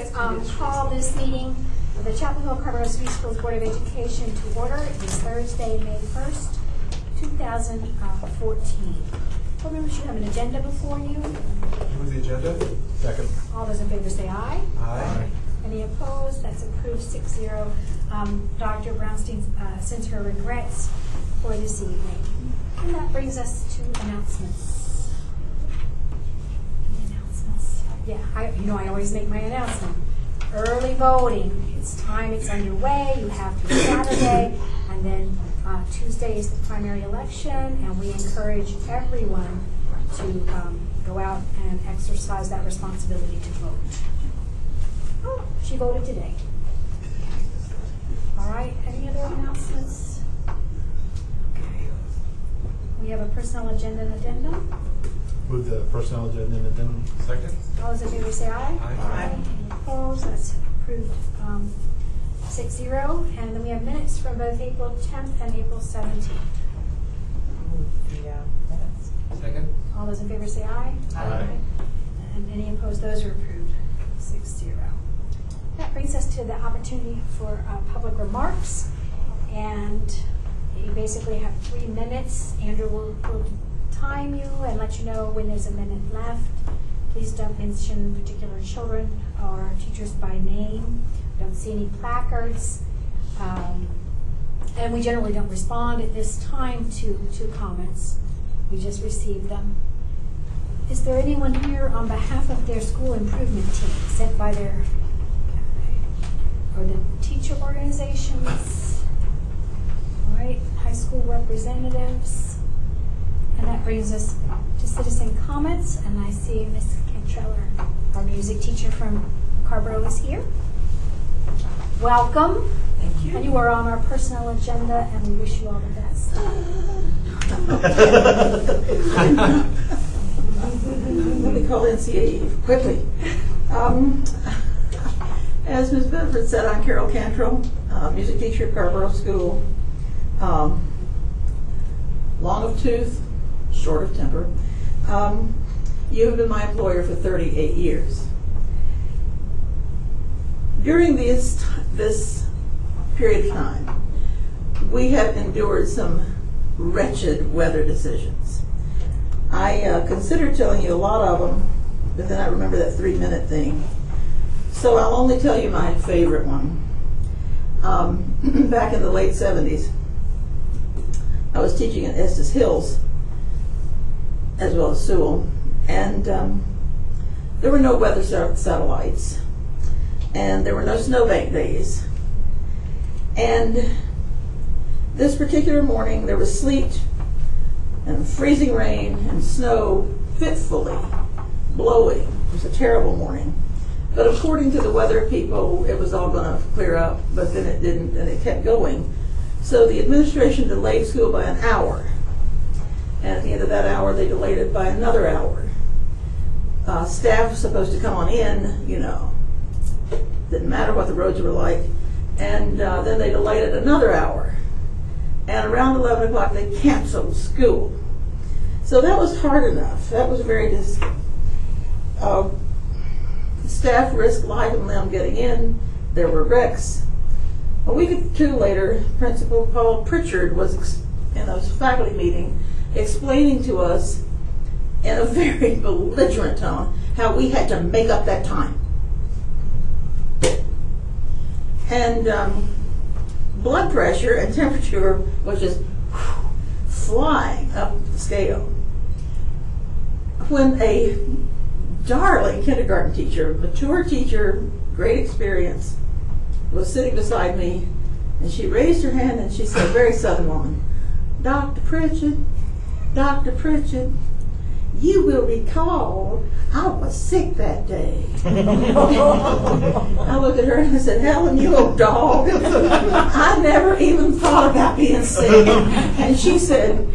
to um, call this meeting of the Chapel Hill Carrboro City Schools Board of Education to order. It is Thursday, May 1st, 2014. Board members, you have an agenda before you. Move the agenda. Second. All those in favor say aye. Aye. Any opposed? That's approved 6-0. Um, Dr. Brownstein uh, sends her regrets for this evening. And that brings us to announcements. Any announcements? Yeah, I, you know, I always make my announcement. Early voting. It's time, it's underway. You have to Saturday. And then uh, Tuesday is the primary election. And we encourage everyone to um, go out and exercise that responsibility to vote. Oh, she voted today. All right, any other announcements? Okay. We have a personal agenda and addendum. Move the personnel agenda and addendum. Second. All those in favor say aye. Aye. Any opposed? That's approved um, six zero. And then we have minutes from both April tenth and April seventeenth. The uh, minutes. Second. All those in favor say aye. Aye. And any opposed, those are approved, six zero. That brings us to the opportunity for uh, public remarks. And you basically have three minutes. Andrew will, will time you and let you know when there's a minute left. Please don't mention particular children or teachers by name. Don't see any placards. Um, and we generally don't respond at this time to, to comments. We just receive them. Is there anyone here on behalf of their school improvement team sent by their, or the teacher organizations? All right, high school representatives. And that brings us to citizen comments, and I see Ms. Cantrell, our music teacher from Carrboro is here. Welcome. Thank you. And you are on our personnel agenda, and we wish you all the best. Let me call NCAE quickly. Um, As Ms. Bedford said, I'm Carol Cantrell, uh, music teacher at Carrboro School. Um, Long of tooth, short of temper. Um, You have been my employer for 38 years. During this, this period of time, we have endured some wretched weather decisions. I uh, considered telling you a lot of them, but then I remember that three minute thing. So I'll only tell you my favorite one. Um, back in the late 70s, I was teaching at Estes Hills as well as Seawell, and um, there were no weather satellites, and there were no snowbank days. And this particular morning, there was sleet and freezing rain and snow fitfully blowing. It was a terrible morning. But according to the weather people, it was all going to clear up, but then it didn't, and it kept going. So the administration delayed school by an hour. And at the end of that hour, they delayed it by another hour. Uh, staff was supposed to come on in, you know, didn't matter what the roads were like. And uh, then they delayed it another hour. And around 11 o'clock, they canceled school. So that was hard enough. That was very dis- uh, staff risked life and limb getting in. There were wrecks. A week or two later, Principal Paul Pritchard was in a faculty meeting explaining to us in a very belligerent tone how we had to make up that time. And um, blood pressure and temperature was just flying up the scale. When a darling kindergarten teacher, mature teacher, great experience, was sitting beside me, and she raised her hand and she said, very southern woman, Dr. Pritchard, Dr. Pritchard, you will recall I was sick that day. I looked at her and I said, Helen, you old dog. I never even thought about being sick. And she said,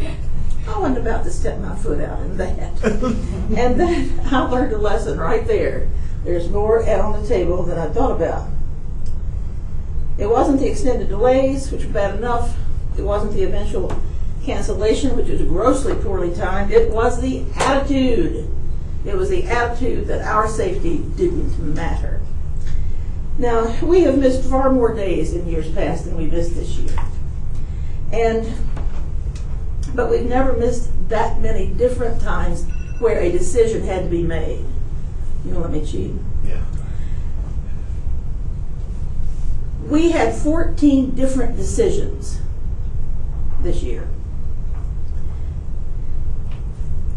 I wasn't about to step my foot out in that. And then I learned a lesson right there. There's more out on the table than I thought about. It wasn't the extended delays, which were bad enough. It wasn't the eventual cancellation, which was grossly poorly timed. It was the attitude. It was the attitude that our safety didn't matter. Now, we have missed far more days in years past than we missed this year. And, but we've never missed that many different times where a decision had to be made. You gonna let me cheat? Yeah. We had 14 different decisions this year.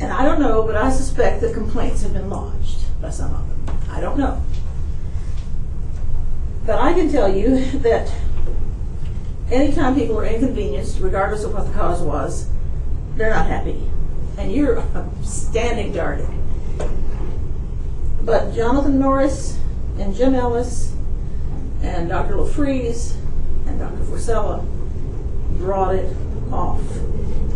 And I don't know, but I suspect that complaints have been lodged by some of them. I don't know. But I can tell you that anytime people are inconvenienced, regardless of what the cause was, they're not happy. And you're standing guard. But Jonathan Norris and Jim Ellis and Dr. LaFreeze and Dr. Forcella brought it off.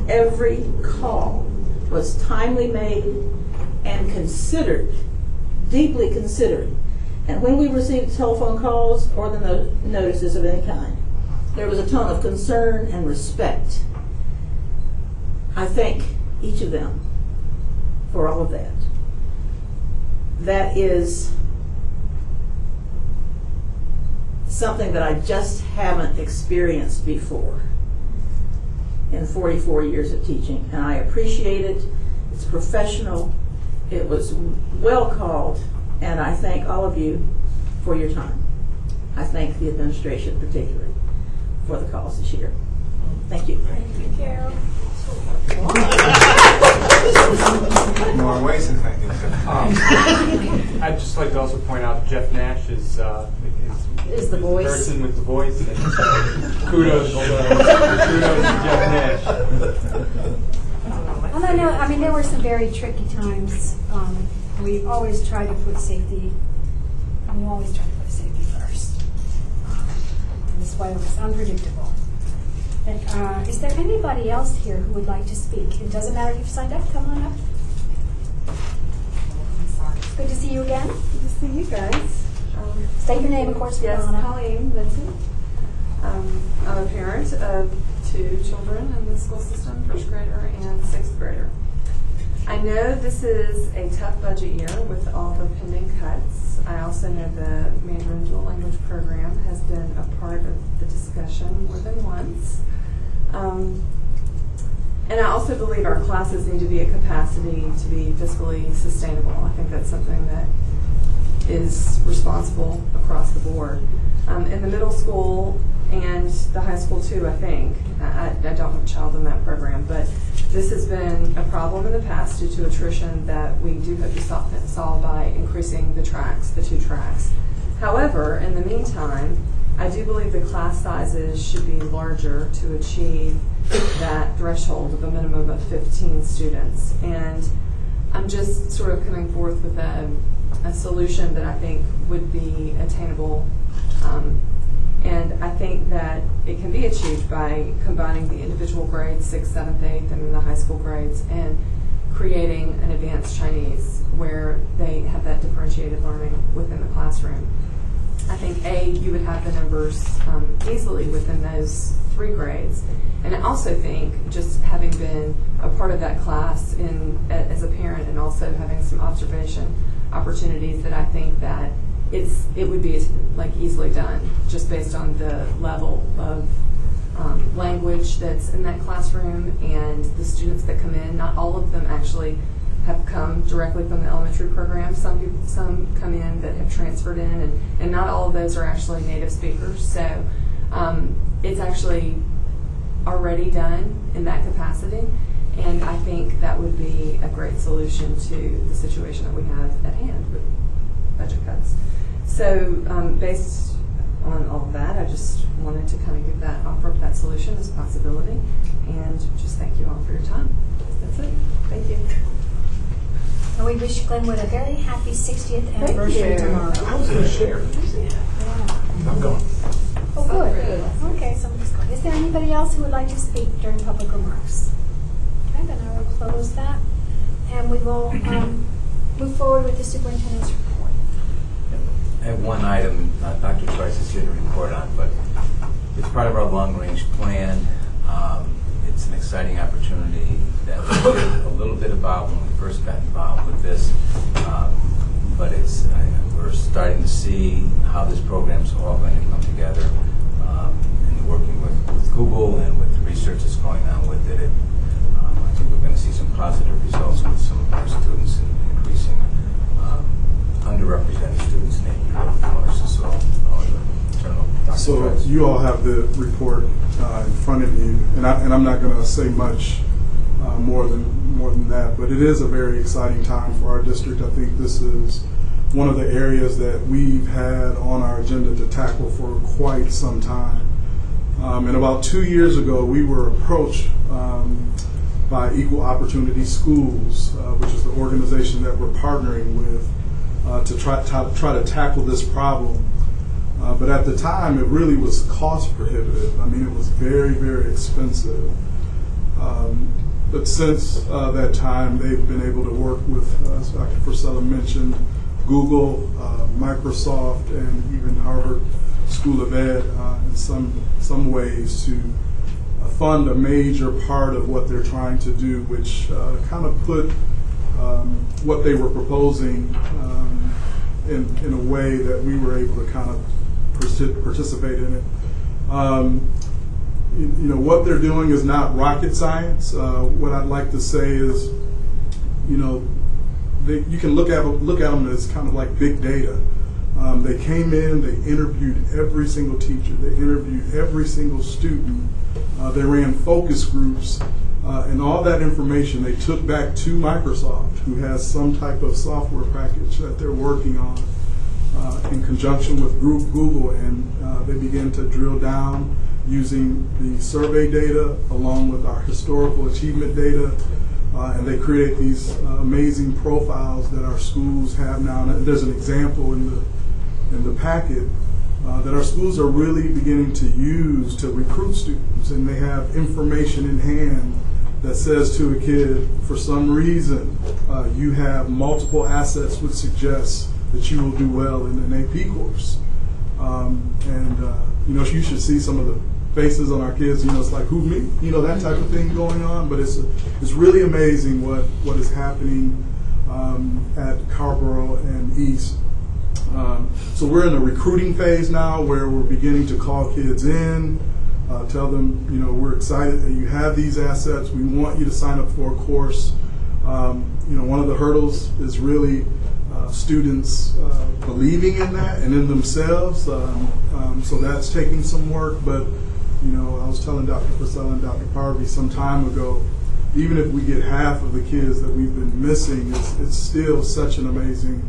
Every call was timely made and considered, deeply considered. And when we received telephone calls or the no- notices of any kind, there was a tone of concern and respect. I thank each of them for all of that. That is something that I just haven't experienced before in 44 years of teaching. And I appreciate it. It's professional. It was well called. And I thank all of you for your time. I thank the administration particularly for the calls this year. Thank you. Thank you, Carol. More ways than thanking. Um, I'd just like to also point out Jeff Nash is, uh, is. Is the voice. Person with the voice, and kudos, uh, kudos to Jeff Nash. Well, I know, I mean, there were some very tricky times. Um, we always try to put safety, we always try to put safety first. Um, And this way it was unpredictable. And, uh, is there anybody else here who would like to speak? It doesn't matter if you've signed up, come on up. Good to see you again. Good to see you guys. Um, State your name, of course, Yes. Colleen Vincent. Um, I'm a parent of two children in the school system, first grader and sixth grader. I know this is a tough budget year with all the pending cuts. I also know the Mandarin Dual Language Program has been a part of the discussion more than once. Um, and I also believe our classes need to be at capacity to be fiscally sustainable. I think that's something that is responsible across the board. Um, in the middle school and the high school too, I think. I, I don't have a child in that program, but this has been a problem in the past due to attrition that we do hope to solve, solve by increasing the tracks, the two tracks. However, in the meantime, I do believe the class sizes should be larger to achieve that threshold of a minimum of 15 students. And I'm just sort of coming forth with a, a solution that I think would be attainable. Um, and I think that it can be achieved by combining the individual grades, sixth, seventh, eighth, and then the high school grades, and creating an advanced Chinese where they have that differentiated learning within the classroom. I think A, you would have the numbers um, easily within those three grades. And I also think, just having been a part of that class in, as a parent and also having some observation opportunities, that I think that it's, it would be like easily done, just based on the level of um, language that's in that classroom and the students that come in. Not all of them actually have come directly from the elementary program. Some people, some come in that have transferred in, and, and not all of those are actually native speakers. So um, it's actually already done in that capacity, and I think that would be a great solution to the situation that we have at hand with budget cuts. So um, based on all of that, I just wanted to kind of give that, offer up that solution as a possibility, and just thank you all for your time. That's it. Thank you. And we wish Glenwood a very happy 60th anniversary you. tomorrow. I was gonna share. Yeah. I'm going. Oh, good. Okay, somebody's going. Is there anybody else who would like to speak during public remarks? Okay, then I will close that, and we will um, move forward with the superintendent's report. I have one item uh, Dr. Trice is here to report on, but it's part of our long-range plan. Um, It's an exciting opportunity that we did a little bit about when we first got involved with this. Um, but it's, I- we're starting to see how this program's all going to come together. um, And working with with Google and with the research that's going on with it, it, we're going to see some positive results with some of our students and increasing um, underrepresented students in APUA courses, so I'll turn it over to Dr. So you all have the report uh, in front of you, and, I, and I'm not going to say much uh, more than more than that, but it is a very exciting time for our district. I think this is one of the areas that we've had on our agenda to tackle for quite some time. Um, and about two years ago, we were approached um, by Equal Opportunity Schools, uh, which is the organization that we're partnering with, uh, to try, try, try to tackle this problem. Uh, but at the time, it really was cost prohibitive. I mean, it was very, very expensive. Um, but since uh, that time, they've been able to work with, as Dr. Forcella mentioned, Google, uh, Microsoft, and even Harvard School of Ed uh, in some some ways to fund a major part of what they're trying to do, which uh, kind of put um, what they were proposing um, in, in a way that we were able to kind of participate in it. Um, you, know, what they're doing is not rocket science. Uh, what I'd like to say is, you know, they, you can look at look at them as kind of like big data. Um, they came in, they interviewed every single teacher, they interviewed every single student. Uh, they ran focus groups, uh, and all that information they took back to Microsoft, who has some type of software package that they're working on uh, in conjunction with Group Google, and uh, they began to drill down using the survey data along with our historical achievement data. Uh, and they create these uh, amazing profiles that our schools have now. And there's an example in the in the packet that our schools are really beginning to use to recruit students, and they have information in hand that says to a kid, for some reason, uh, you have multiple assets which suggests that you will do well in an AP course. Um, and uh, you know, you should see some of the faces on our kids. You know, it's like who me? You know, that type of thing going on. But it's it's really amazing what what is happening um, at Carrboro and East. Um, so we're in a recruiting phase now where we're beginning to call kids in, uh, tell them, you know, we're excited that you have these assets. We want you to sign up for a course. Um, you know, one of the hurdles is really uh, students uh, believing in that and in themselves. Um, um, so that's taking some work. But, you know, I was telling Dr. Priscilla and Dr. Parvey some time ago, even if we get half of the kids that we've been missing, it's, it's still such an amazing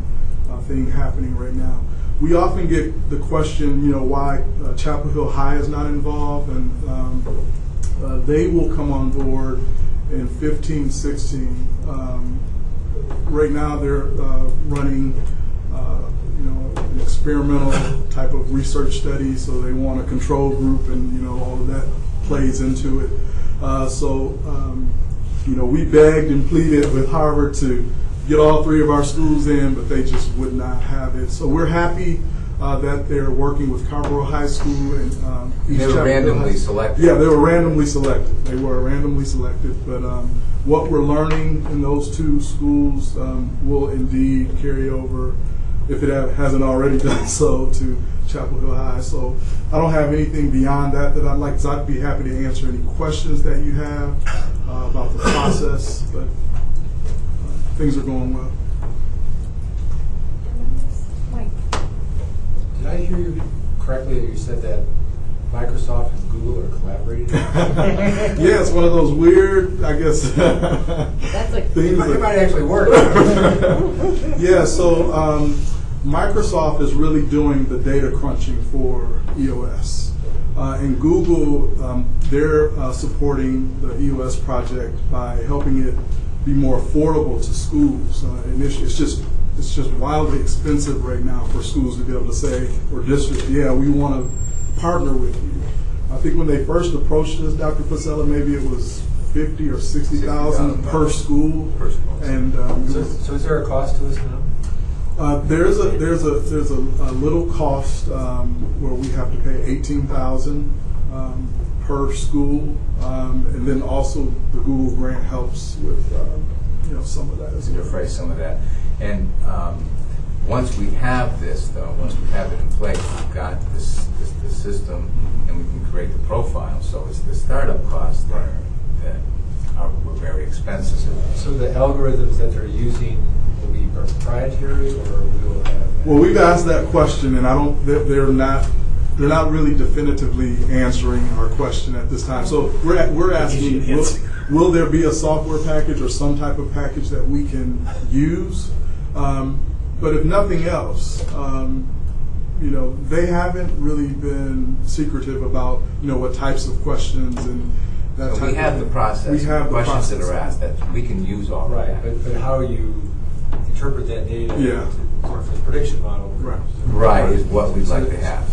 uh, thing happening right now. We often get the question, you know, why uh, Chapel Hill High is not involved, and um, uh, they will come on board in 15, 16. Um, right now, they're uh, running, uh, you know, an experimental type of research study, so they want a control group, and you know, all of that plays into it. Uh, so, um, you know, we begged and pleaded with Harvard to get all three of our schools in, but they just would not have it. So we're happy uh, that they're working with Carrboro High School and um, East They were Chapel Hill randomly High- selected. Yeah, they were randomly selected. They were randomly selected, but um, what we're learning in those two schools um, will indeed carry over, if it ha- hasn't already done so, to Chapel Hill High. So I don't have anything beyond that that I'd like. So I'd be happy to answer any questions that you have uh, about the process, but things are going well. Mike, Did I hear you correctly that you said that Microsoft and Google are collaborating? yeah, it's one of those weird, I guess. That's like It might, it might actually work. yeah, so um, Microsoft is really doing the data crunching for EOS. Uh, and Google, um, they're uh, supporting the EOS project by helping it be more affordable to schools. Uh, and it's, it's just it's just wildly expensive right now for schools to be able to say, or districts, yeah, we want to partner with you. I think when they first approached us, Dr. Priscilla, maybe it was fifty or sixty thousand per school. Per school. And um, So, so is there a cost to us now? uh, there's a there's a there's a, a little cost um, where we have to pay eighteen thousand um, per school, um, and then also the Google grant helps with uh, you know some of that as well. defray some of that. And um, once we have this, though, once we have it in place, we've got this, this, this system, and we can create the profile. So it's the startup costs there that are, were very expensive. So the algorithms that they're using will be proprietary or will have? Well, we've asked that question, and I don't. They're, they're not. They're not really definitively answering our question at this time. So we're at, we're asking: will, will there be a software package or some type of package that we can use? Um, but if nothing else, um, you know, they haven't really been secretive about you know what types of questions and that So type we have of the process, We have the questions that process. are asked, that we can use all of Right, that. but, but how you interpret that data? Yeah. to- For the prediction model? Right. Right, is what we'd like to have.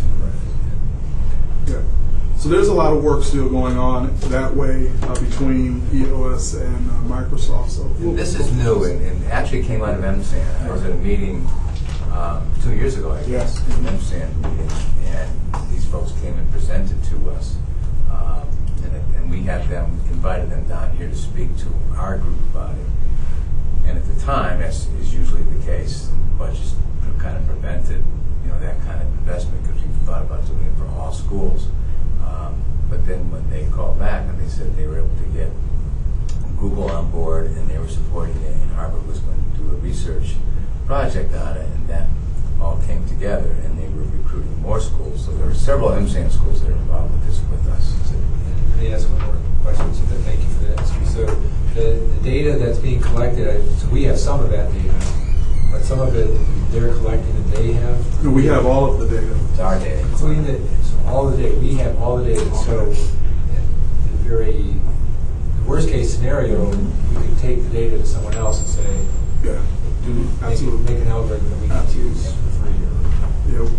Yeah. So there's a lot of work still going on that way uh, between EOS and uh, Microsoft. So And This is new, and, and actually came out of MSAN. I was at a meeting um, two years ago, I guess, Yes. an MSAN meeting, and these folks came and presented to us. Um, And, it- and we had them, invited them down here to speak to our group about it. And at the time, as is usually the case, budgets kind of prevented, know, that kind of investment because we thought about doing it for all schools. Um, But then when they called back and they said they were able to get Google on board and they were supporting it and Harvard was going to do a research project on it and that all came together and they were recruiting more schools. So there are several MSAN schools that are involved with this with us. So, Let me ask one more question, so thank you for that. So the, the data that's being collected, so we have some of that data, but some of it they're collecting and they have? And we have all of the data. It's our day. Including the, so all the data, we have all the data, so in the very, the worst case scenario, we could take the data to someone else and say, Yeah. do, make, Absolutely. make an algorithm that we can use for free or, Yeah.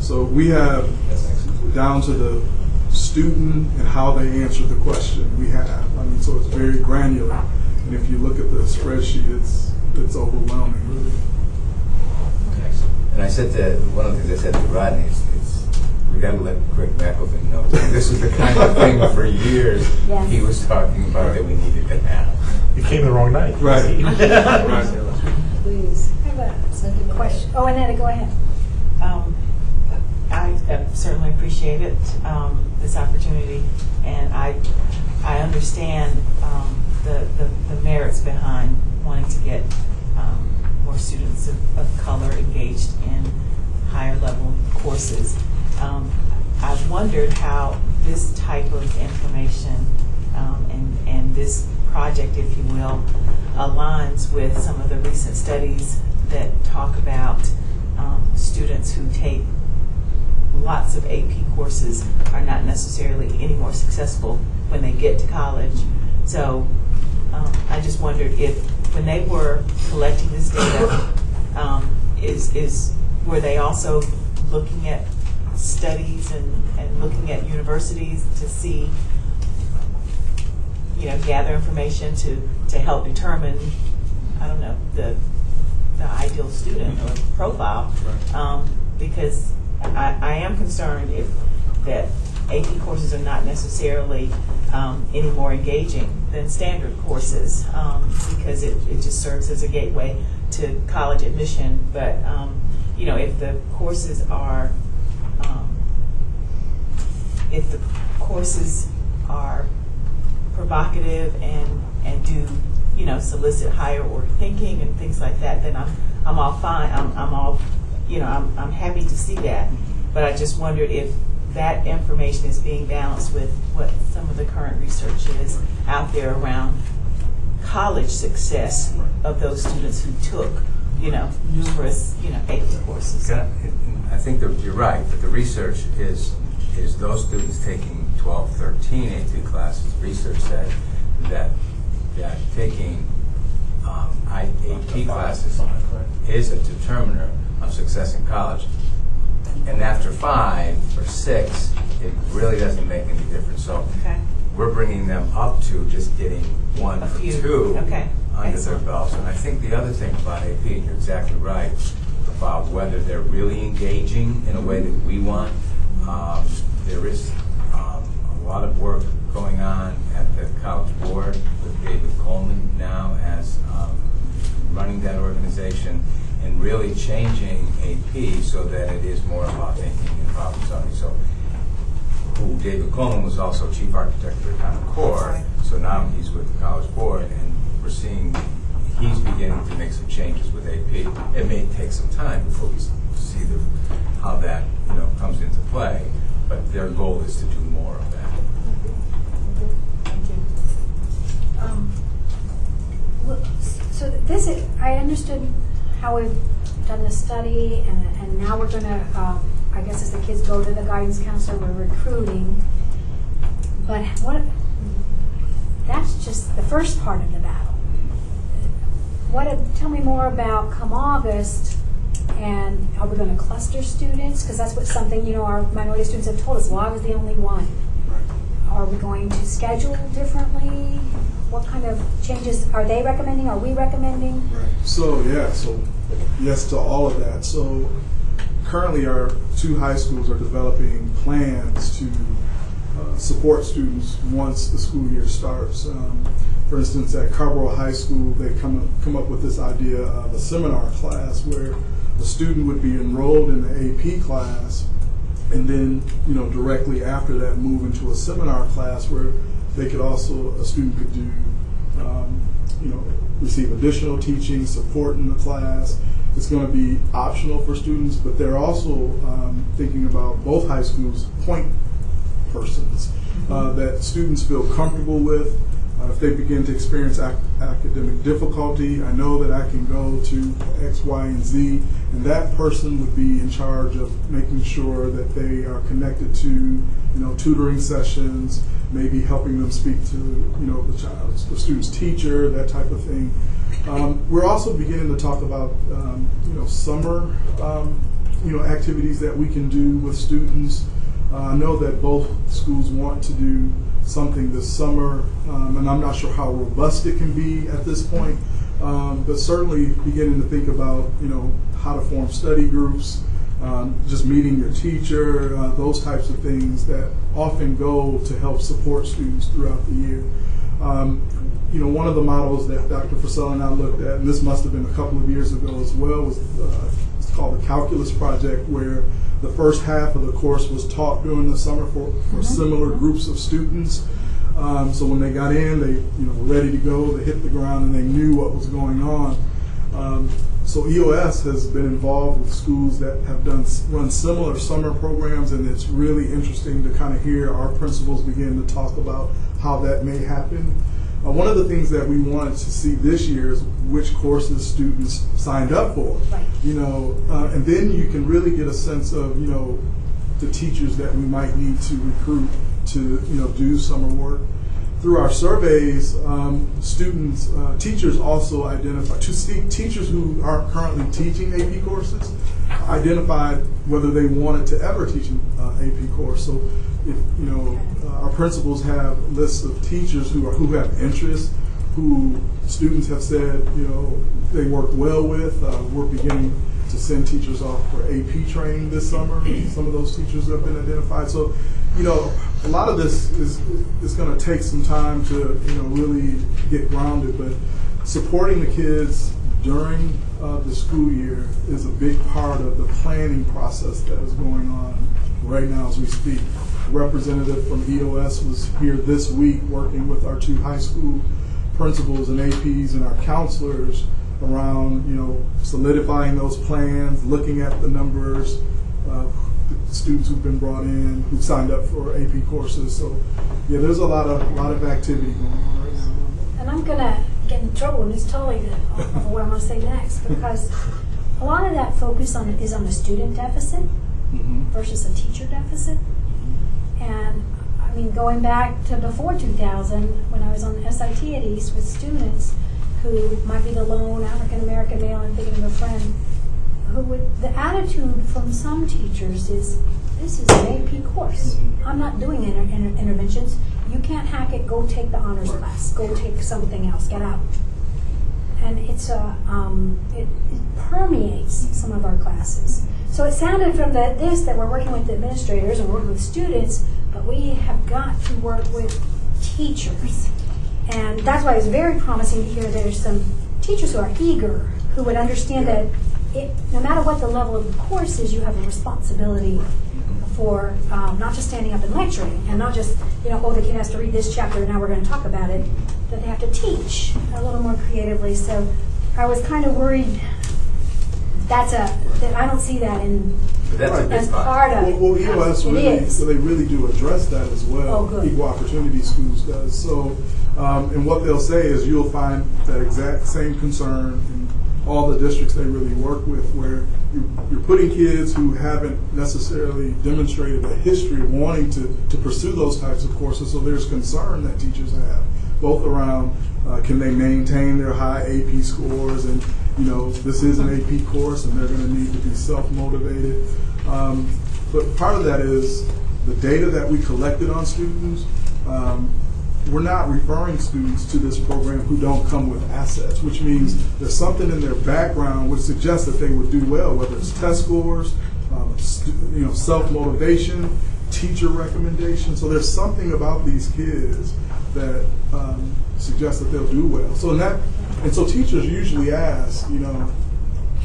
So we have that's excellent. down to the student and how they answer the question. We have. I mean, so it's very granular. And if you look at the spreadsheet, it's it's overwhelming, really. And I said to, one of the things I said to Rodney is, is we got to let Greg McElveen know. This is the kind of thing for years Yes. he was talking about that we needed to have. You came the wrong night. Right. Please. I have a second question. Oh, Annette, go ahead. Um, I uh, certainly appreciate it, um, this opportunity, and I, I understand um, the, the the merits behind wanting to get um, more students of, of color engaged in higher level courses. Um, I wondered how this type of information um, and, and this project, if you will, aligns with some of the recent studies that talk about um, students who take lots of AP courses are not necessarily any more successful when they get to college. So um, I just wondered if, when they were collecting this data, um, is, is, were they also looking at studies and, and looking at universities to see, you know, gather information to, to help determine, I don't know, the, the ideal student or profile? Um, because I, I am concerned if that AP courses are not necessarily um, any more engaging than standard courses um, because it, it just serves as a gateway to college admission. But um, you know, if the courses are um, if the courses are provocative and and do you know solicit higher order thinking and things like that, then I'm I'm all fine. I'm I'm all you know I'm I'm happy to see that. But I just wondered if that information is being balanced with what some of the current research is out there around college success of those students who took you know numerous you know AP courses. I think that you're right, but the research is, is those students taking 12, 13 AP classes, research said that, that taking um, AP classes is a determiner of success in college. And after five or six, it really doesn't make any difference. So Okay. we're bringing them up to just getting one A or few. two Okay. under their Excellent. belts. And I think the other thing about AP, and you're exactly right, about whether they're really engaging in a way that we want. Um, there is um, a lot of work going on at the College Board with David Coleman now as um, running that organization. And really changing AP so that it is more about thinking and problem solving. So who David Coleman was also chief architect for the Common Core, so now he's with the College Board, and we're seeing he's beginning to make some changes with AP. It may take some time before we see the, how that, you know, comes into play, but their goal is to do more of that. Thank you. Um, well, So this is, I understood how we've done the study, and, and now we're gonna, um, I guess as the kids go to the guidance counselor, we're recruiting. But what, that's just the first part of the battle. What, tell me more about come August, and are we gonna cluster students? Because that's what something, you know, our minority students have told us, well, I was the only one. Are we going to schedule differently? What kind of changes are they recommending? Are we recommending? Right. So yeah, so yes to all of that. So currently, our two high schools are developing plans to uh, support students once the school year starts. Um, for instance, at Carrboro High School, they come come up with this idea of a seminar class where a student would be enrolled in the AP class, and then you know directly after that move into a seminar class where they could also a student could do um, you know receive additional teaching support in the class. It's going to be optional for students but they're also um, thinking about both high schools point persons uh, that students feel comfortable with. Uh, if they begin to experience ac- academic difficulty, I know that I can go to X, Y, and Z, and that person would be in charge of making sure that they are connected to, you know, tutoring sessions, maybe helping them speak to, you know, the child, the student's teacher, that type of thing. Um, we're also beginning to talk about, um, you know, summer, um, you know, activities that we can do with students. Uh, I know that both schools want to do something this summer, um, and I'm not sure how robust it can be at this point, um, but certainly beginning to think about, you know, how to form study groups, um, just meeting your teacher, uh, those types of things that often go to help support students throughout the year. Um, you know, one of the models that Dr. Frisell and I looked at, and this must have been a couple of years ago as well, was uh, it's called the Calculus Project, where the first half of the course was taught during the summer for, for similar groups of students. Um, so when they got in, they you know were ready to go. They hit the ground and they knew what was going on. Um, so EOS has been involved with schools that have done run similar summer programs, and it's really interesting to kind of hear our principals begin to talk about how that may happen. Uh, one of the things that we wanted to see this year is which courses students signed up for. Right. You know, uh, and then you can really get a sense of you know the teachers that we might need to recruit to you know do summer work. Through our surveys, um, students, uh, teachers also identify, to teachers who are currently teaching AP courses identified whether they wanted to ever teach an uh, AP course. So, if you know, uh, our principals have lists of teachers who are who have interest, who students have said you know they work well with. Uh, we're beginning to send teachers off for AP training this summer. Some of those teachers have been identified. So, you know, a lot of this is is going to take some time to you know really get grounded, but supporting the kids during uh, the school year is a big part of the planning process that is going on right now as we speak. A representative from EOS was here this week working with our two high school principals and APs and our counselors around, you know, solidifying those plans, looking at the numbers, uh, the students who've been brought in, who've signed up for AP courses. So, yeah, there's a lot of a lot of activity going on right now. And I'm gonna get in trouble, and it's totally of what I'm gonna say next, because a lot of that focus on is on the student deficit Mhm. versus a teacher deficit. And I mean, going back to before 2000, when I was on the SIT at East with students who might be the lone African American male, I'm thinking of a friend, who would, the attitude from some teachers is, this is an AP course. I'm not doing inter- inter- interventions. You can't hack it. Go take the honors class. Go take something else. Get out. And it's a, um, it, it permeates some of our classes. So it sounded from the, this that we're working with administrators and working with students, but we have got to work with teachers. And that's why it's very promising to hear there's some teachers who are eager, who would understand that it, no matter what the level of the course is, you have a responsibility for um, not just standing up and lecturing, and not just, you know, oh, the kid has to read this chapter, and now we're going to talk about it, that they have to teach a little more creatively. So I was kind of worried that's a, that I don't see that in, But that's a Right. big as part. part of. Well, well, EOS It really, is. so they really do address that as well. Oh, good. Equal Opportunity Schools does. So, um, and what they'll say is you'll find that exact same concern in all the districts they really work with, where you- you're putting kids who haven't necessarily demonstrated a history of wanting to, to pursue those types of courses. So there's concern that teachers have, both around uh, can they maintain their high AP scores and you know this is an AP course and they're going to need to be self-motivated. Um, but part of that is the data that we collected on students. Um, we're not referring students to this program who don't come with assets, which means there's something in their background which suggests that they would do well, whether it's test scores, um, you know, self-motivation, teacher recommendation. So there's something about these kids that um, suggests that they'll do well. So in that, and so teachers usually ask, you know,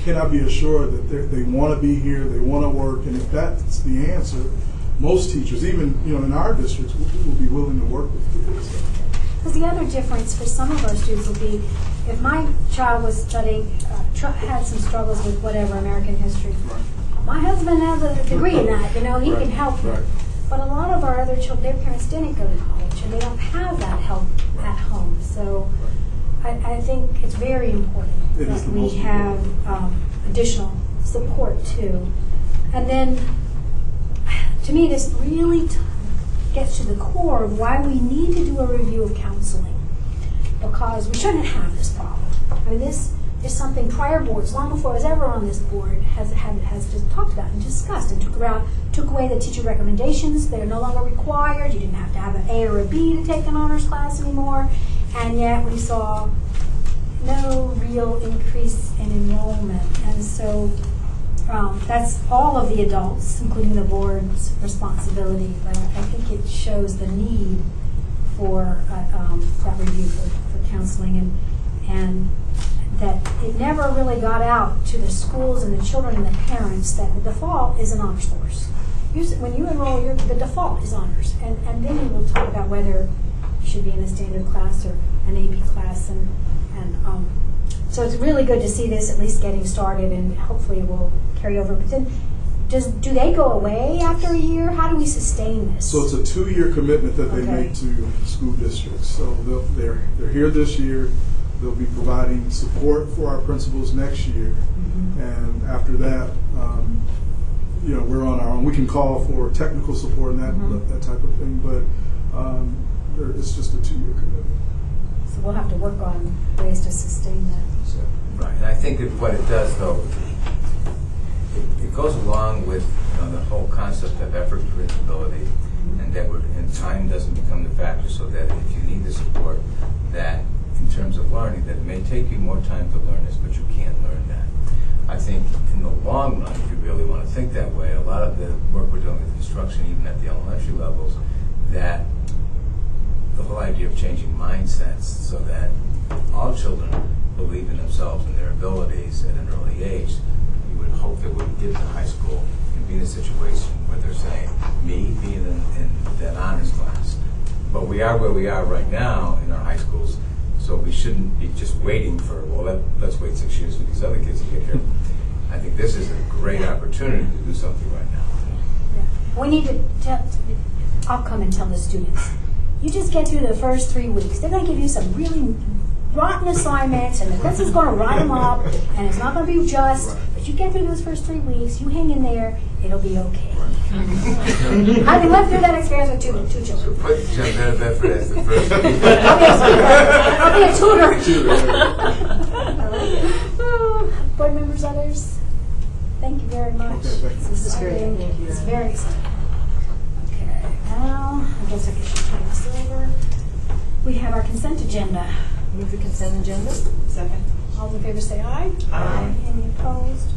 can I be assured that they're- want to be here, they want to work, and if that's the answer, most teachers, even you know in our districts, will, will be willing to work with kids. Because the other difference for some of our students would be if my child was studying, uh, tr- had some struggles with whatever American history. My husband has a degree in that, you know, he can help right. But a lot of our other children, their parents didn't go to college and they don't have that help at home. So I, I think it's very important It is that the we most have um, additional support too. And then, to me, this really t- gets to the core of why we need to do a review of counseling. Because we shouldn't have this problem. I mean, this is something prior boards, long before I was ever on this board, has, has, has just talked about and discussed and took around, took away the teacher recommendations. They're no longer required. You didn't have to have an A or a B to take an honors class anymore. And yet we saw no real increase in enrollment. And so um, that's all of the adults, including the board's responsibility. But I, think it shows the need for uh, um, that review for, for counseling and and that it never really got out to the schools and the children and the parents that the default is an honors course. When you enroll, the default is honors, and and then we will talk about whether should be in a standard class or an AP class, and and um, so it's really good to see this at least getting started, and hopefully it will carry over. But then, does do they go away after a year? How do we sustain this? So it's a two-year commitment that they Okay. make to school districts. So they're they're here this year. They'll be providing support for our principals next year, Mm-hmm. and after that, um, you know, we're on our own. We can call for technical support and that Mhm. that type of thing, but um, there, it's just a two-year commitment. so we'll have to work on ways to sustain that. Right, and I think that what it does, though, it, it goes along with, you know, the whole concept of effort predictability, mm-hmm. and that we're, and time doesn't become the factor, so that if you need the support, that in terms of learning, that it may take you more time to learn this, but you can't learn that. I think in the long run, if you really want to think that way, a lot of the work we're doing with construction, even at the elementary levels, that the whole idea of changing mindsets so that all children believe in themselves and their abilities at an early age, you would hope that when we get to high school and be in a situation where they're saying, me being in, in that honors class. But we are where we are right now in our high schools, so we shouldn't be just waiting for, well, let, let's wait six years for these other kids to get here. I think this is a great opportunity to do something right now. We need to tell, I'll come and tell the students, you just get through the first three weeks. They're going to give you some really rotten assignments, and the this is going to write them up, and it's not going to be just, but you get through those first three weeks, you hang in there, it'll be okay. Having lived through that experience with two, two children. Put Jeff Van Bedford as first. I'll be a tutor. Oh, Board members, others, thank you very much. Okay, you. This is great. Thank you. It's very exciting. Okay, now, I guess I should turn over. We have our consent agenda. Move the consent agenda. Second. All in favor say aye. Aye. Any opposed?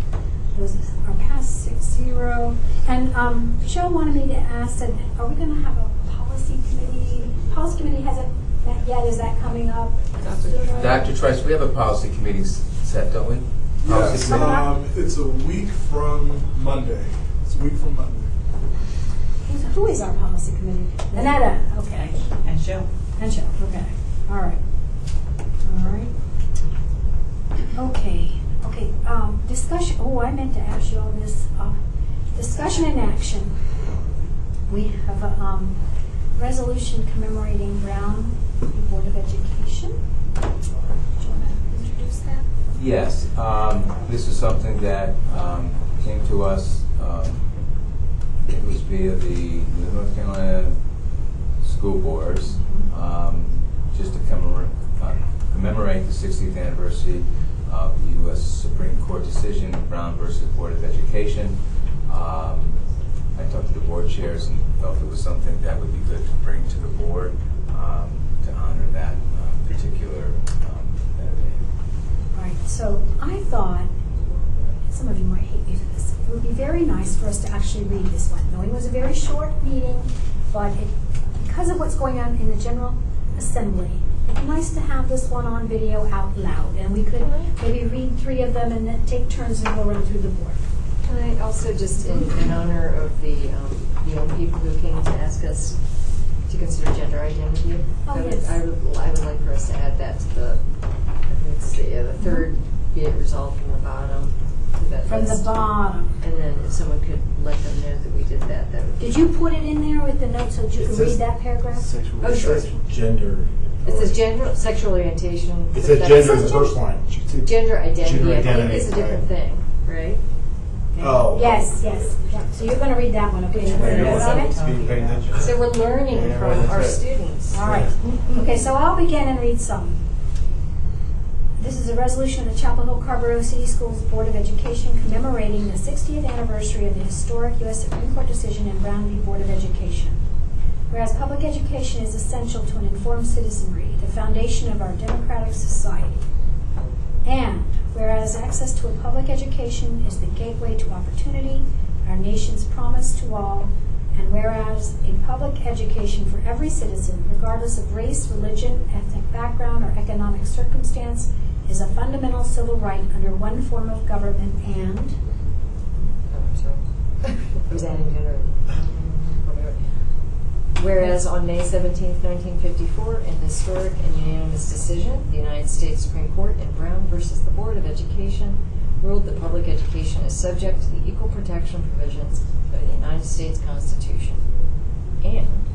Those are passed six zero. And um, Joe wanted me to ask, that, are we going to have a policy committee? Policy committee hasn't met yet, is that coming up? Dr. Dr. Trice, we have a policy committee s- set, don't we? Yes, Coming um, it's a week from Monday. It's a week from Monday. Who's- Who is our policy committee? Annetta, okay. And show. And Joe, okay. All right. All right. Okay, okay, um, discussion, oh, I meant to ask you all this, uh, discussion and action. We have a, um, resolution commemorating Brown The Board of Education. Do you want to introduce that? Yes, um, this is something that um, came to us, um, it was via the North Carolina school boards, um, just to commemorate, uh, commemorate the 60th anniversary of the U.S. Supreme Court decision, Brown versus Board of Education. Um, I talked to the board chairs and felt it was something that would be good to bring to the board um, to honor that uh, particular um, that Right, so I thought, some of you might hate me for this, it would be very nice for us to actually read this one. Knowing it was a very short meeting, but it, because of what's going on in the General Assembly, it'd be nice to have this one on video out loud, and we could maybe read three of them and then take turns and go run through the board. Can I also just, in, in honor of the um, young people who came to ask us to consider gender identity, Oh, I would, yes. I would, I would like for us to add that to the, I think it's the, uh, the third, be it resolved from the bottom to that From the list. bottom. And then if someone could let them know that we did that, that would. Did you put it in there with the notes so that you It could says read that paragraph? Sexual, Oh, sure. says gender. It says gender, sexual orientation. It says that's- gender in the first line. Gender identity, Gender I think identity, is a different right. thing, right? Oh. Yes, yes, yeah, so you're gonna read that one, okay? You wanna Yeah, vote it? so be paying attention. So we're learning Yeah, from right, our that's right. students. All right, okay, so I'll begin and read some. This is a resolution of the Chapel Hill Carrboro City Schools Board of Education commemorating the 60th anniversary of the historic U.S. Supreme Court decision in Brown v. Board of Education. Whereas public education is essential to an informed citizenry, the foundation of our democratic society. And whereas access to a public education is the gateway to opportunity, our nation's promise to all, and whereas a public education for every citizen, regardless of race, religion, ethnic background, or economic circumstance, is a fundamental civil right under one form of government and. I adding gender. Whereas on May 17, 1954, in historic and unanimous decision, the United States Supreme Court in Brown versus the Board of Education ruled that public education is subject to the equal protection provisions of the United States Constitution. And.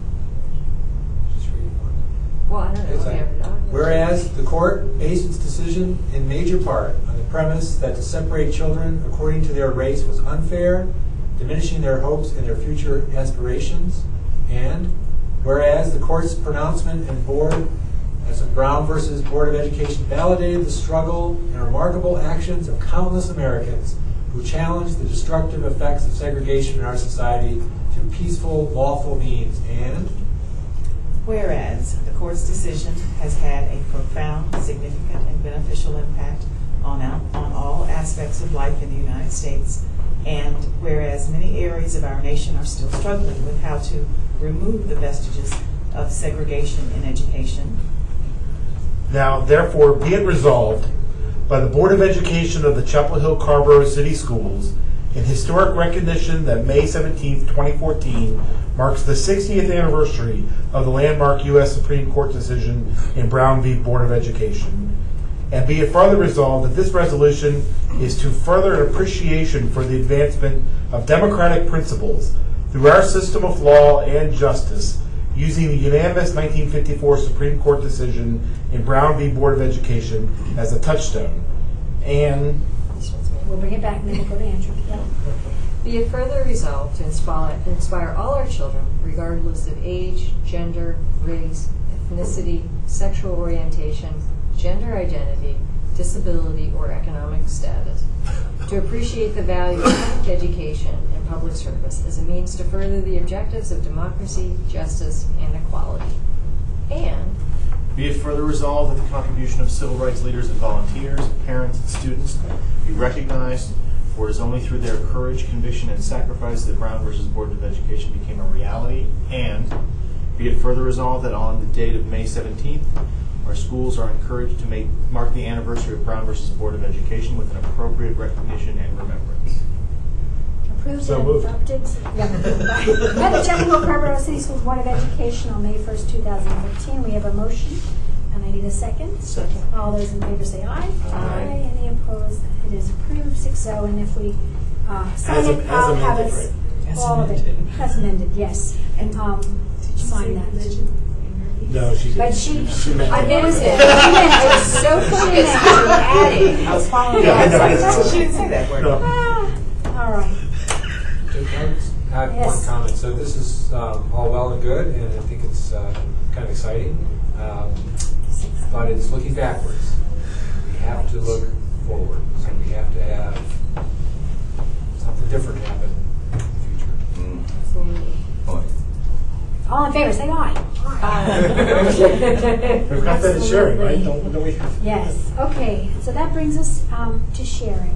Well, I don't know. It's like, I- I- Whereas the court based its decision in major part on the premise that to separate children according to their race was unfair, diminishing their hopes and their future aspirations, and whereas the court's pronouncement and board as of Brown versus Board of Education validated the struggle and remarkable actions of countless Americans who challenged the destructive effects of segregation in our society through peaceful, lawful means, and Whereas the court's decision has had a profound, significant, and beneficial impact on, our- on all aspects of life in the United States, and whereas many areas of our nation are still struggling with how to remove the vestiges of segregation in education, Now, therefore, be it resolved by the Board of Education of the Chapel Hill Carrboro City Schools in historic recognition that May 17, 2014 marks the 60th anniversary of the landmark U.S. Supreme Court decision in Brown v. Board of Education. And be it further resolved that this resolution is to further an appreciation for the advancement of democratic principles through our system of law and justice using the unanimous 1954 Supreme Court decision in Brown v. Board of Education as a touchstone. And. We'll bring it back and then we'll go to Andrew. Yeah. Be it further resolved to inspire, inspire all our children, regardless of age, gender, race, ethnicity, sexual orientation, gender identity, disability, or economic status, to appreciate the value of public education and public service as a means to further the objectives of democracy, justice, and equality. And Be it further resolved that the contribution of civil rights leaders and volunteers, parents, and students be recognized, for it is only through their courage, conviction, and sacrifice that Brown versus Board of Education became a reality. And be it further resolved that on the date of May 17th, Our schools are encouraged to make, mark the anniversary of Brown versus Board of Education with an appropriate recognition and remembrance. Approved So and moved. adopted. Yeah. By the Chapel Hill Carrboro City Schools Board of Education on May 1st, 2015. We have a motion, and I need a second. Second. All those in favor say aye. Aye. Any opposed? It is approved, 6-0, and if we uh, sign As am- it, as I'll have amended, it, right? As all of it, amended. as amended, yes. And um, sign that. No, she didn't. But she, She meant I it. noticed it. She meant I it. was so focused on adding. I was following Yeah, I that. know, I was it's- like, She didn't say that word. No. Ah, All right. I have one Yes. comment. So this is um, all well and good, and I think it's uh, kind of exciting. Um, But it's looking backwards. We have to look forward. So we have to have something different happen in the future. Mm. Absolutely. All in favor, say aye. We've got that in sharing, right? Absolutely. Don't, don't we? Yes, okay, so that brings us um, to sharing.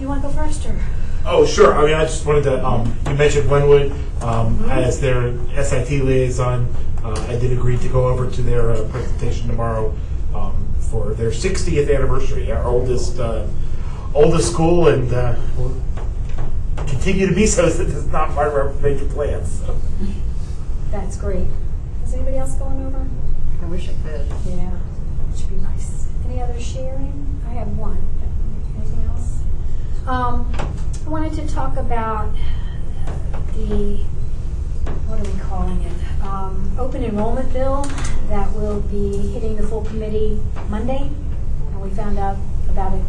You want to go first, or? Oh, sure. I mean, I just wanted to, um, you mentioned Glenwood, um, as their SIT liaison. Uh, I did agree to go over to their uh, presentation tomorrow, um, for their 60th anniversary, our oldest, uh, oldest school, and, uh, will continue to be so, since it's not part of our major plans, so. That's great. Is anybody else going over? I wish I could. Yeah, should be nice. Any other sharing? I have one. Anything else? Um, I wanted to talk about the, what are we calling it? Um, open enrollment bill that will be hitting the full committee Monday. And we found out about it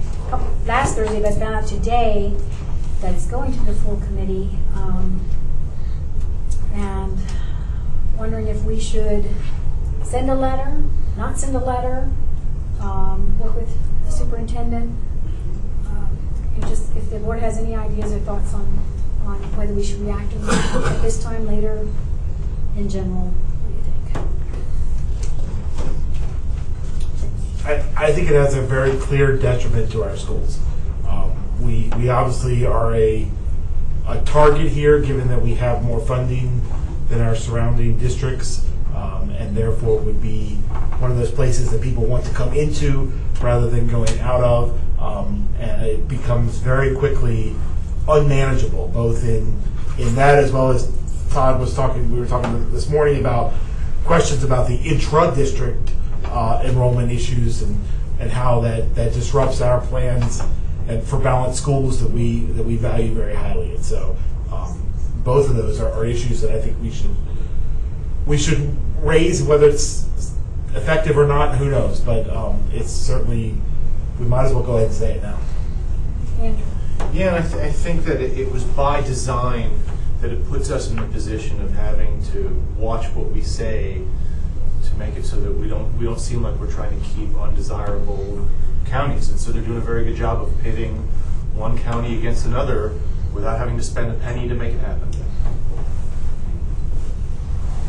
last Thursday, but found out today that it's going to the full committee. Um, and wondering if we should send a letter, not send a letter, um, work with the superintendent. And just, if the board has any ideas or thoughts on, on whether we should react or not at this time, later, in general, what do you think? I, I think it has a very clear detriment to our schools. Um, we, we obviously are a, a target here, given that we have more funding than our surrounding districts, um, and therefore would be one of those places that people want to come into rather than going out of. Um, and it becomes very quickly unmanageable, both in, in that as well as Todd was talking, we were talking this morning about questions about the intra-district uh, enrollment issues and, and how that, that disrupts our plans and for balanced schools that we, that we value very highly. And so, um, both of those are, are issues that I think we should, we should raise, whether it's effective or not, who knows? But, um, it's certainly, we might as well go ahead and say it now. Andrew? Yeah, and I, th- I think that it, it was by design that it puts us in the position of having to watch what we say to make it so that we don't we don't seem like we're trying to keep undesirable counties. And so they're doing a very good job of pitting one county against another without having to spend a penny to make it happen.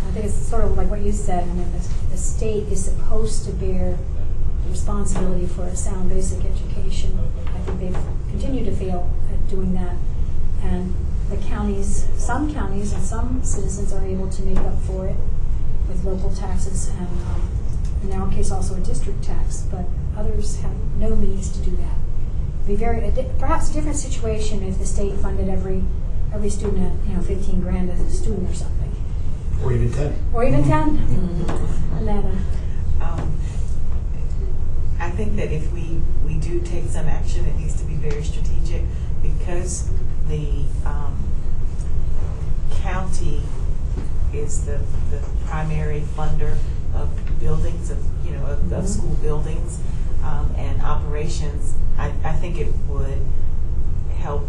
I think it's sort of like what you said, I mean, the, the state is supposed to bear the responsibility for a sound basic education. I think they've continued to fail at doing that. And the counties, some counties and some citizens are able to make up for it with local taxes and, um, in our case, also a district tax, but others have no means to do that. It'd Be very, a di- perhaps a different situation if the state funded every, every student at, you know, fifteen grand a student or something. Or even 10. Or even 10? And then, uh, I think that if we, we do take some action, it needs to be very strategic because the um, county is the, the primary funder of buildings, of, you know, of, of Mhm. school buildings um, and operations. I, I think it would help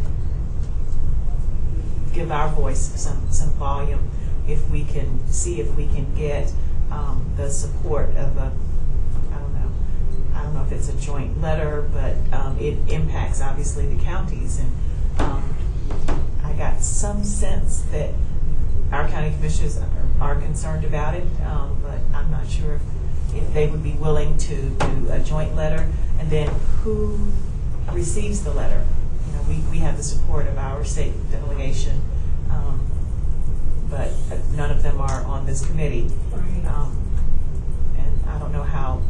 give our voice some, some volume if we can see if we can get um, the support of a, I don't know, I don't know if it's a joint letter, but um, it impacts obviously the counties. And um, I got some sense that our county commissioners are, are concerned about it, um, but I'm not sure if, if they would be willing to do a joint letter. And then who receives the letter? You know, we, we have the support of our state delegation, um, but none of them are on this committee. Right. Um, and I don't know how,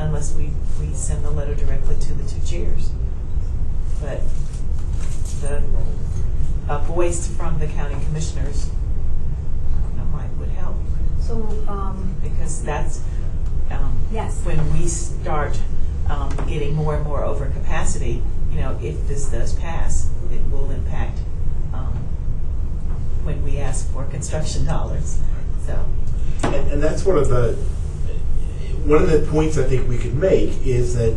unless we, we send the letter directly to the two chairs. But the, a voice from the county commissioners, I don't know, might, would help. So, um, Because that's, um, Yes. when we start um, getting more and more over capacity, you know, if this does pass, it will impact um, when we ask for construction dollars. So, And, and that's one of the, one of the points I think we could make is that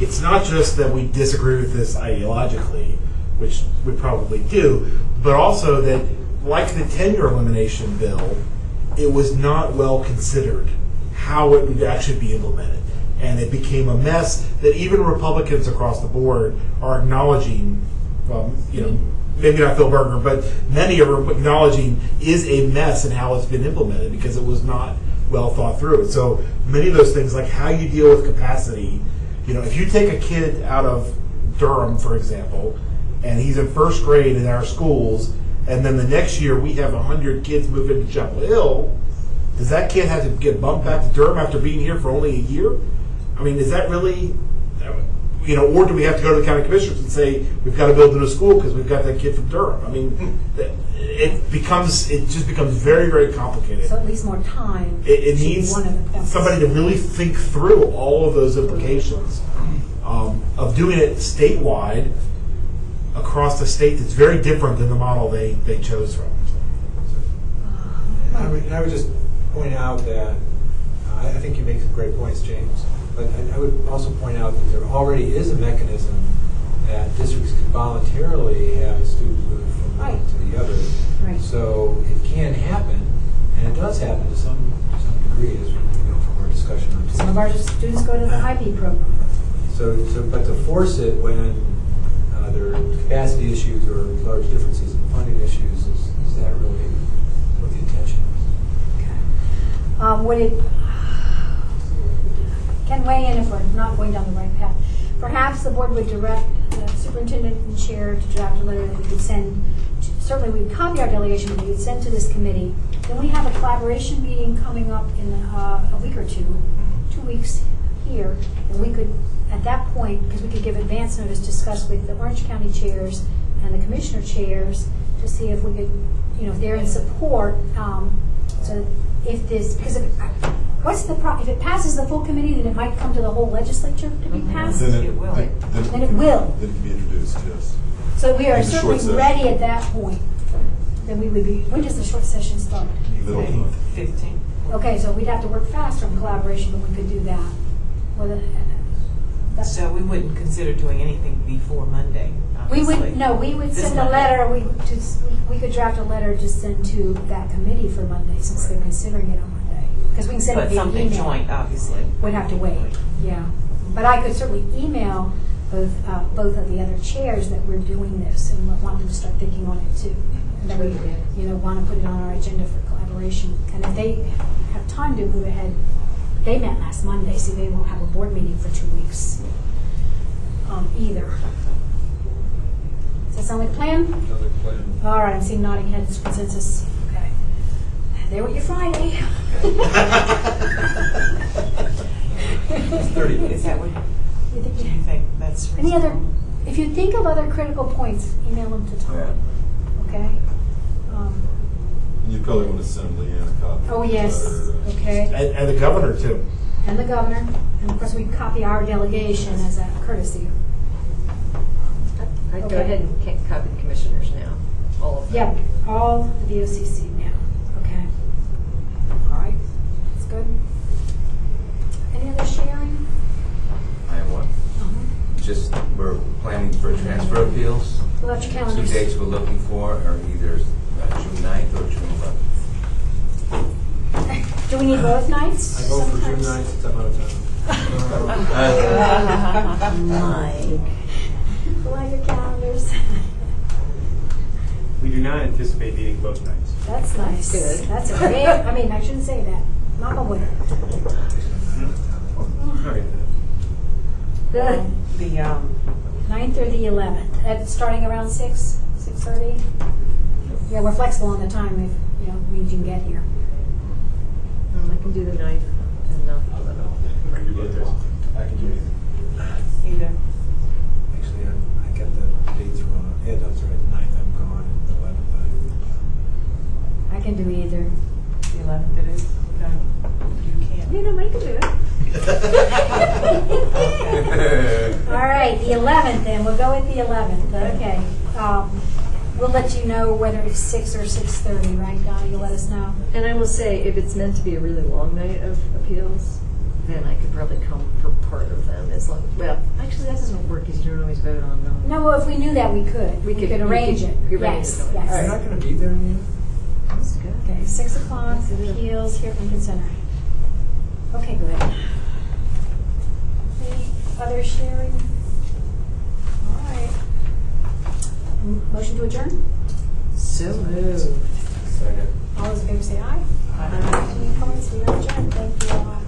it's not just that we disagree with this ideologically, which we probably do, but also that, like the tenure elimination bill, it was not well considered how it would actually be implemented. And it became a mess that even Republicans across the board are acknowledging, you know, maybe not Phil Berger, but many are acknowledging is a mess in how it's been implemented because it was not well thought through. So many of those things, like how you deal with capacity, you know, if you take a kid out of Durham, for example, and he's in first grade in our schools, and then the next year we have 100 kids move into Chapel Hill, does that kid have to get bumped back to Durham after being here for only a year? I mean, is that really, you know, or do we have to go to the county commissioners and say we've got to build a new school because we've got that kid from Durham? I mean, that- it becomes it just becomes very very complicated. so at least more time. It, it should needs one of the things. somebody to really think through all of those implications um, of doing it statewide across the state. That's very different than the model they they chose from. I would, I would just point out that, uh, I I think you make some great points, James, but I- I would also point out that there already is a mechanism that districts can voluntarily have a student move from one Right. to the other. Right. So it can happen, and it does happen to some, to some degree, as we know from our discussion on Some of our students go to the IB program. So, so, but to force it when uh, there are capacity issues or large differences in funding issues, is, is that really what the intention is? Um, would it, can weigh in if we're not going down the right path. Perhaps the board would direct the superintendent and chair to draft a letter that we could send, to- certainly we would copy our delegation, but we would send to this committee. Then we have a collaboration meeting coming up in uh, a week or two, two weeks here, and we could, at that point, because we could give advance notice, discuss with the Orange County chairs and the commissioner chairs to see if we could, you know, if they're in support, um, so if this, because if, what's the, pro- if it passes the full committee, then it might come to the whole legislature to be mm-hmm. passed. Then it- It will. Then it will. Then it can be introduced, yes. So we are In the short certainly session. ready at that point. Then we would be, when does the short session start? Middle of the month. Fifteen. Okay, so we'd have to work faster on collaboration, but we could do that. Well, the- that's- So we wouldn't consider doing anything before Monday, We obviously. would, no, we would This send a Monday. letter, we, would just- we could draft a letter to send to that committee for Monday, since they're considering it on Monday. Because we can send it But via something email. joint, obviously. Would have to wait, yeah. But I could certainly email both, uh, both of the other chairs that we're doing this and want them to start thinking on it too. And that we, you know, want to put it on our agenda for collaboration. And if they have time to move ahead, they met last Monday, so they won't have a board meeting for two weeks um, either. Does that sound like a plan? Another plan. All right, I'm seeing nodding heads, consensus. Okay. There with your Friday. Thirty Is that what, You think- do you think that's Any other, if you think of other critical points, email them to Tom, okay? Um, And you probably want to send Leanne a copy. Oh, yes, letter. okay. And, and the governor too. And the governor, and of course, we copy our delegation as a courtesy. I'd go Okay. ahead and ca- copy the commissioners now, all of them. Yep, all the BOCC now, okay? All right, that's good. Any other sharing? I have one. Uh-huh. Just, we're planning for transfer appeals. Pull out your Two calendars. dates we're looking for are either uh, June 9th or June 11th. Do we need both nights? I go for June sometimes? ninth, since I'm out of town. Mike. Pull out your calendars. We do not anticipate needing both nights. That's nice. Good. That's a great, I mean, I shouldn't say that. Knock on wood. Okay. The The, um, ninth or the eleventh, at, starting around six, six thirty? Yeah, we're flexible on the time if, you know, we can get here. Um, I can do the ninth. and not the 11th. I can do both. I can do it. Either. Actually, I, I got the dates wrong. Ed, I'm sorry, the ninth I'm gone, and the eleventh I can do either. The eleventh it is. Okay. You can't. You know, I can do it. All right, the 11th then, we'll go with the 11th, okay. Um, We'll let you know whether it's 6 or 6:30, right, Donna? You'll let us know. And I will say, if it's meant to be a really long night of appeals, then I could probably come for part of them as long, well, actually, that doesn't work because you don't always vote on them. No, well, if we knew that, we could. We We could- could you arrange could it. arrange Yes, it. I. You're yes. not gonna be there, Mia? That's good. Okay, 6 o'clock, appeals here at Lincoln Center. Okay, good. Any other sharing? All right. M- Motion to adjourn? So moved. Second. All those in favor say aye. Aye. Any opposed? We are adjourned. Thank you all.